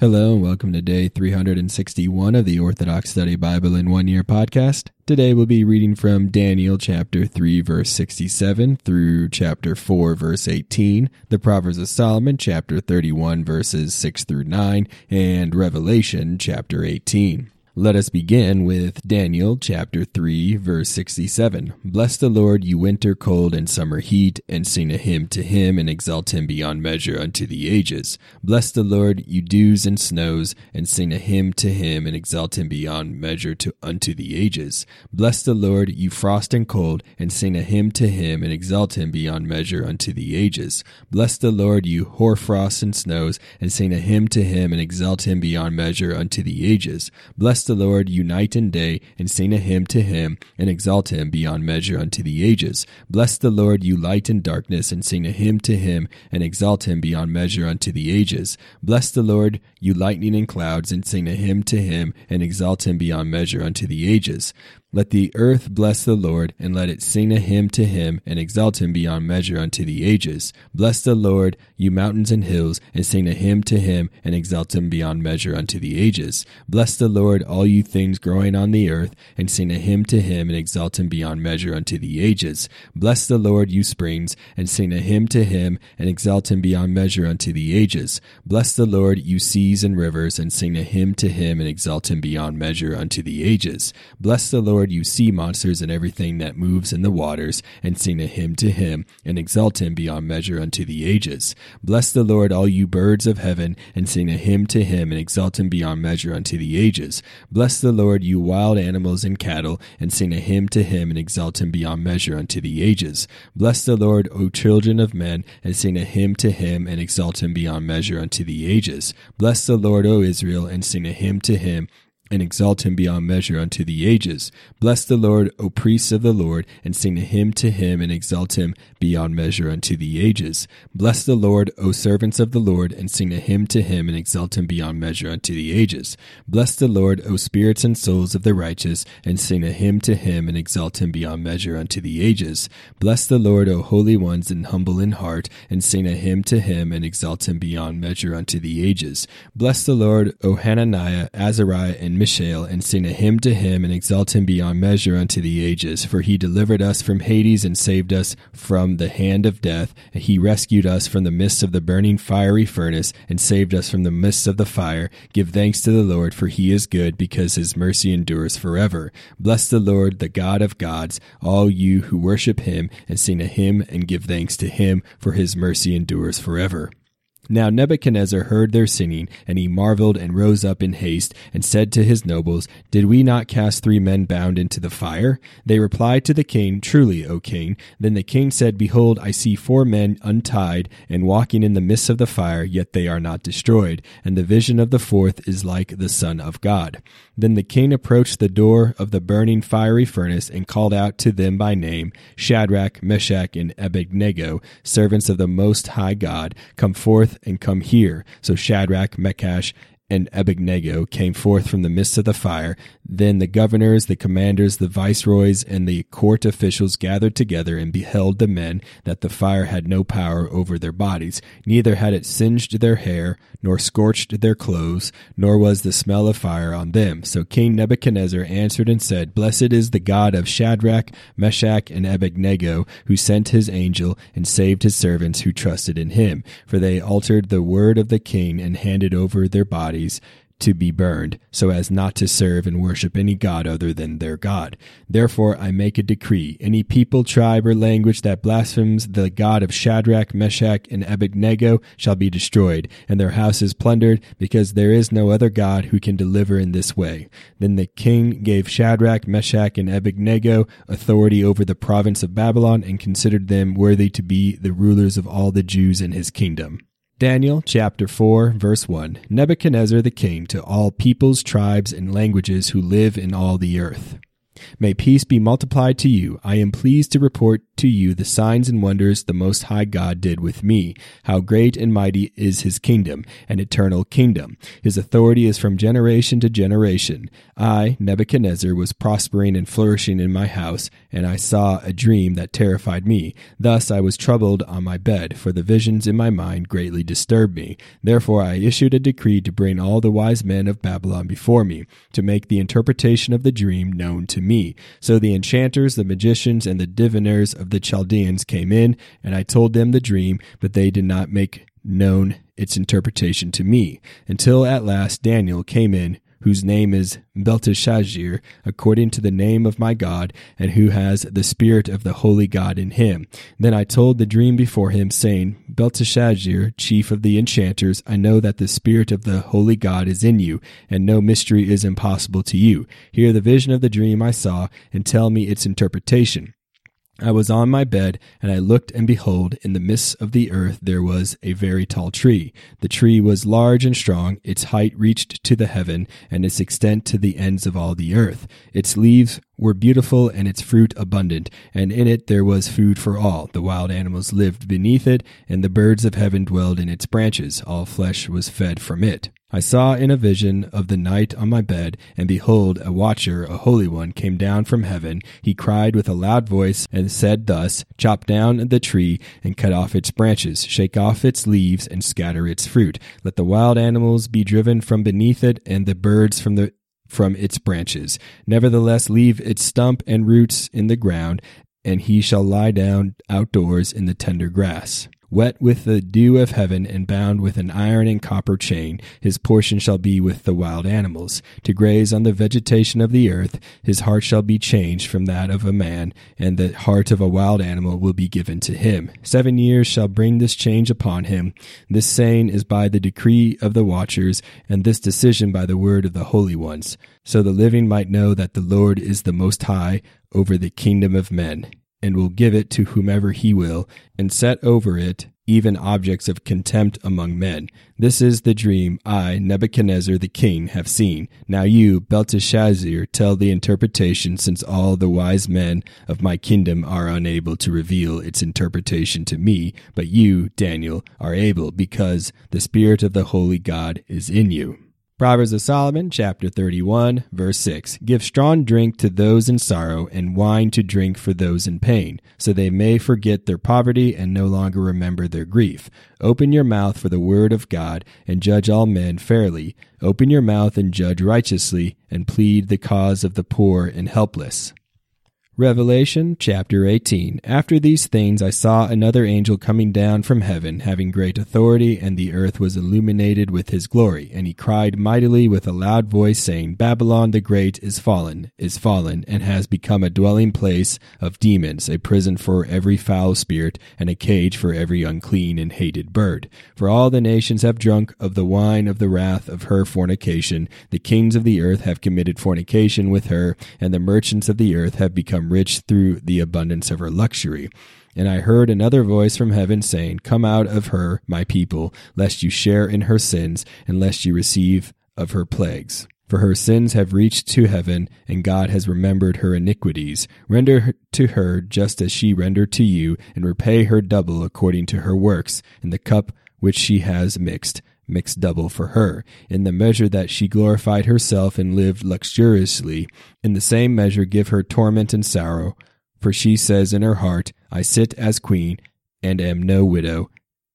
Hello and welcome to day 361 of the Orthodox Study Bible in One Year podcast. Today we'll be reading from Daniel chapter 3 verse 67 through chapter 4 verse 18, the Proverbs of Solomon chapter 31 verses 6 through 9, and Revelation chapter 18. Let us begin with Daniel chapter 3 verse 67. Bless the Lord, you winter cold and summer heat, and sing a hymn to him and exalt him beyond measure unto the ages. Bless the Lord, you dews and snows, and sing a hymn to him and exalt him beyond measure to unto the ages. Bless the Lord, you frost and cold, and sing a hymn to him and exalt him beyond measure unto the ages. Bless the Lord, you hoar frosts and snows, and sing a hymn to him and exalt him beyond measure unto the ages. Bless the Lord, unite in day, and sing a hymn to him, and exalt him beyond measure unto the ages. Bless the Lord, you light in darkness, and sing a hymn to him, and exalt him beyond measure unto the ages. Bless the Lord, you lightning in clouds, and sing a hymn to him, and exalt him beyond measure unto the ages. Let the earth bless the Lord, and let it sing a hymn to him, and exalt him beyond measure unto the ages. Bless the Lord, you mountains and hills, and sing a hymn to him, and exalt him beyond measure unto the ages. Bless the Lord, all you things growing on the earth, and sing a hymn to him, and exalt him beyond measure unto the ages. Bless the Lord, you springs, and sing a hymn to him, and exalt him beyond measure unto the ages. Bless the Lord, you seas and rivers, and sing a hymn to him, and exalt him beyond measure unto the ages. Bless the Lord, you sea monsters and everything that moves in the waters, and sing a hymn to him, and exalt him beyond measure unto the ages. Bless the Lord, all you birds of heaven, and sing a hymn to him, and exalt him beyond measure unto the ages. Bless the Lord, you wild animals and cattle, and sing a hymn to him, and exalt him beyond measure unto the ages. Bless the Lord, O children of men, and sing a hymn to him, and exalt him beyond measure unto the ages. Bless the Lord, O Israel, and sing a hymn to him, and exalt him beyond measure unto the ages. Bless the Lord, O priests of the Lord, and sing a hymn to him, and exalt him beyond measure unto the ages. Bless the Lord, O servants of the Lord, and sing a hymn to him, and exalt him beyond measure unto the ages. Bless the Lord, O spirits and souls of the righteous, and sing a hymn to him, and exalt him beyond measure unto the ages. Bless the Lord, O holy ones and humble in heart, and sing a hymn to him, and exalt him beyond measure unto the ages. Bless the Lord, O Hananiah, Azariah, and Mishael, and sing a hymn to him, and exalt him beyond measure unto the ages. For he delivered us from Hades, and saved us from the hand of death. And he rescued us from the midst of the burning fiery furnace, and saved us from the midst of the fire. Give thanks to the Lord, for he is good, because his mercy endures forever. Bless the Lord, the God of gods, all you who worship him, and sing a hymn, and give thanks to him, for his mercy endures forever. Now Nebuchadnezzar heard their singing, and he marveled and rose up in haste, and said to his nobles, Did we not cast three men bound into the fire? They replied to the king, Truly, O king. Then the king said, Behold, I see four men untied, and walking in the midst of the fire, yet they are not destroyed, and the vision of the fourth is like the Son of God. Then the king approached the door of the burning fiery furnace, and called out to them by name, Shadrach, Meshach, and Abednego, servants of the Most High God, come forth and come here. So Shadrach, Meshach, and Abednego came forth from the midst of the fire. Then the governors, the commanders, the viceroys, and the court officials gathered together and beheld the men that the fire had no power over their bodies, neither had it singed their hair, nor scorched their clothes, nor was the smell of fire on them. So King Nebuchadnezzar answered and said, Blessed is the God of Shadrach, Meshach, and Abednego, who sent his angel and saved his servants who trusted in him. For they altered the word of the king and handed over their bodies to be burned, so as not to serve and worship any god other than their God. Therefore I make a decree any people, tribe, or language that blasphemes the God of Shadrach, Meshach, and Abednego shall be destroyed, and their houses plundered, because there is no other God who can deliver in this way. Then the king gave Shadrach, Meshach, and Abednego authority over the province of Babylon, and considered them worthy to be the rulers of all the Jews in his kingdom. Daniel chapter 4 verse 1 Nebuchadnezzar the king to all peoples, tribes, and languages who live in all the earth. May peace be multiplied to you. I am pleased to report to you the signs and wonders the Most High God did with me. How great and mighty is his kingdom, an eternal kingdom. His authority is from generation to generation. I, Nebuchadnezzar, was prospering and flourishing in my house, and I saw a dream that terrified me. Thus I was troubled on my bed, for the visions in my mind greatly disturbed me. Therefore I issued a decree to bring all the wise men of Babylon before me, to make the interpretation of the dream known to me. So the enchanters, the magicians, and the diviners of the Chaldeans came in, and I told them the dream, but they did not make known its interpretation to me, until at last Daniel came in, whose name is Belteshazzar, according to the name of my God, and who has the spirit of the holy God in him. Then I told the dream before him, saying, Belteshazzar, chief of the enchanters, I know that the spirit of the holy God is in you, and no mystery is impossible to you. Hear the vision of the dream I saw, and tell me its interpretation. I was on my bed, and I looked, and behold, in the midst of the earth there was a very tall tree. The tree was large and strong, its height reached to the heaven, and its extent to the ends of all the earth. Its leaves were beautiful, and its fruit abundant, and in it there was food for all. The wild animals lived beneath it, and the birds of heaven dwelled in its branches. All flesh was fed from it. I saw in a vision of the night on my bed, and behold, a watcher, a holy one, came down from heaven. He cried with a loud voice, and said thus, Chop down the tree, and cut off its branches, shake off its leaves, and scatter its fruit. Let the wild animals be driven from beneath it, and the birds from the from its branches. Nevertheless, leave its stump and roots in the ground, and he shall lie down outdoors in the tender grass wet with the dew of heaven and bound with an iron and copper chain. His portion shall be with the wild animals, to graze on the vegetation of the earth. His heart shall be changed from that of a man, and the heart of a wild animal will be given to him. Seven years shall bring this change upon him. This saying is by the decree of the watchers, and this decision by the word of the holy ones, so the living might know that the Lord is the most high over the kingdom of men and will give it to whomever he will, and set over it even objects of contempt among men. This is the dream I, Nebuchadnezzar the king, have seen. Now you, Belteshazzar, tell the interpretation, since all the wise men of my kingdom are unable to reveal its interpretation to me, but you, Daniel, are able, because the Spirit of the Holy God is in you. Proverbs of Solomon, chapter 31, verse 6. Give strong drink to those in sorrow, and wine to drink for those in pain, so they may forget their poverty and no longer remember their grief. Open your mouth for the word of God, and judge all men fairly. Open your mouth and judge righteously, and plead the cause of the poor and helpless. Revelation chapter 18. After these things I saw another angel coming down from heaven, having great authority, and the earth was illuminated with his glory. And he cried mightily with a loud voice, saying, Babylon the Great is fallen, is fallen, and has become a dwelling place of demons, a prison for every foul spirit, and a cage for every unclean and hated bird. For all the nations have drunk of the wine of the wrath of her fornication. The kings of the earth have committed fornication with her, and the merchants of the earth have become rich through the abundance of her luxury. And I heard another voice from heaven saying, Come out of her, my people, lest you share in her sins, and lest you receive of her plagues. For her sins have reached to heaven, and God has remembered her iniquities. Render to her just as she rendered to you, and repay her double according to her works, in the cup which she has mixed mix double for her. In the measure that she glorified herself and lived luxuriously, in the same measure give her torment and sorrow. For she says in her heart, I sit as queen, and am no widow,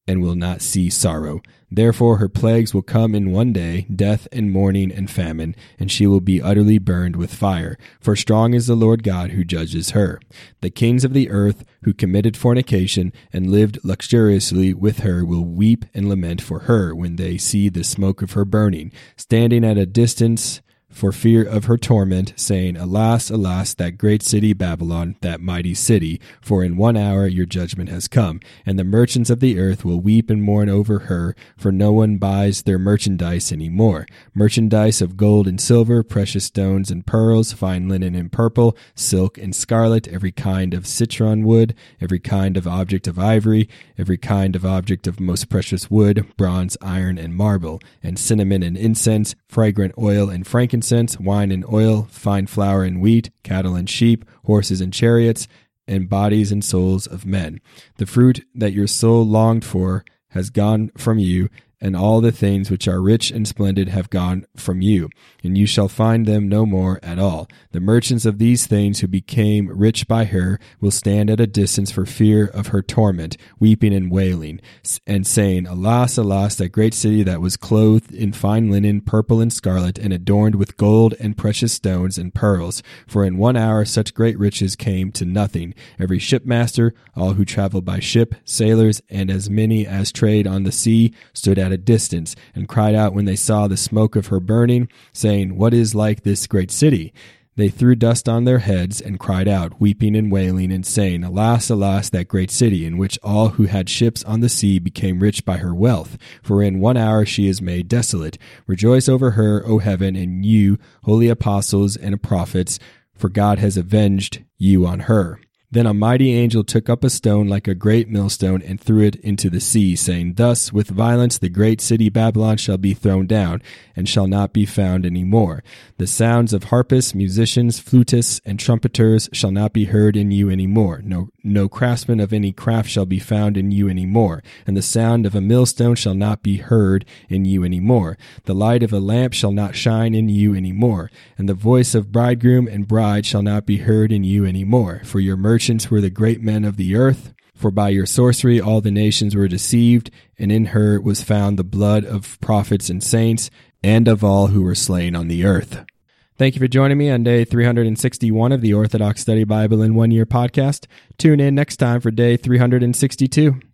and will not see sorrow. Therefore her plagues will come in one day, death and mourning and famine, and she will be utterly burned with fire. For strong is the Lord God who judges her. The kings of the earth who committed fornication and lived luxuriously with her will weep and lament for her when they see the smoke of her burning. Standing at a distance, for fear of her torment, saying, Alas, alas, that great city Babylon, that mighty city, for in one hour your judgment has come, and the merchants of the earth will weep and mourn over her, for no one buys their merchandise any more. Merchandise of gold and silver, precious stones and pearls, fine linen and purple, silk and scarlet, every kind of citron wood, every kind of object of ivory, every kind of object of most precious wood, bronze, iron, and marble, and cinnamon and incense, fragrant oil and frankincense, wine and oil, fine flour and wheat, cattle and sheep, horses and chariots, and bodies and souls of men. The fruit that your soul longed for has gone from you, and all the things which are rich and splendid have gone from you, and you shall find them no more at all. The merchants of these things who became rich by her will stand at a distance for fear of her torment, weeping and wailing, and saying, Alas, alas, that great city that was clothed in fine linen, purple and scarlet, and adorned with gold and precious stones and pearls. For in one hour such great riches came to nothing. Every shipmaster, all who travel by ship, sailors, and as many as trade on the sea, stood at a distance, and cried out when they saw the smoke of her burning, saying, What is like this great city? They threw dust on their heads and cried out, weeping and wailing, and saying, Alas, alas, that great city, in which all who had ships on the sea became rich by her wealth. For in one hour she is made desolate. Rejoice over her, O heaven, and you, holy apostles and prophets, for God has avenged you on her. Then a mighty angel took up a stone like a great millstone and threw it into the sea, saying, Thus with violence the great city Babylon shall be thrown down, and shall not be found any more. The sounds of harpists, musicians, flutists, and trumpeters shall not be heard in you any more. No, no craftsman of any craft shall be found in you any more. And the sound of a millstone shall not be heard in you any more. The light of a lamp shall not shine in you any more. And the voice of bridegroom and bride shall not be heard in you any more. For your merchants merchants were the great men of the earth. For by your sorcery all the nations were deceived, and in her was found the blood of prophets and saints, and of all who were slain on the earth. Thank you for joining me on day 361 of the Orthodox Study Bible in One Year podcast. Tune in next time for day 362.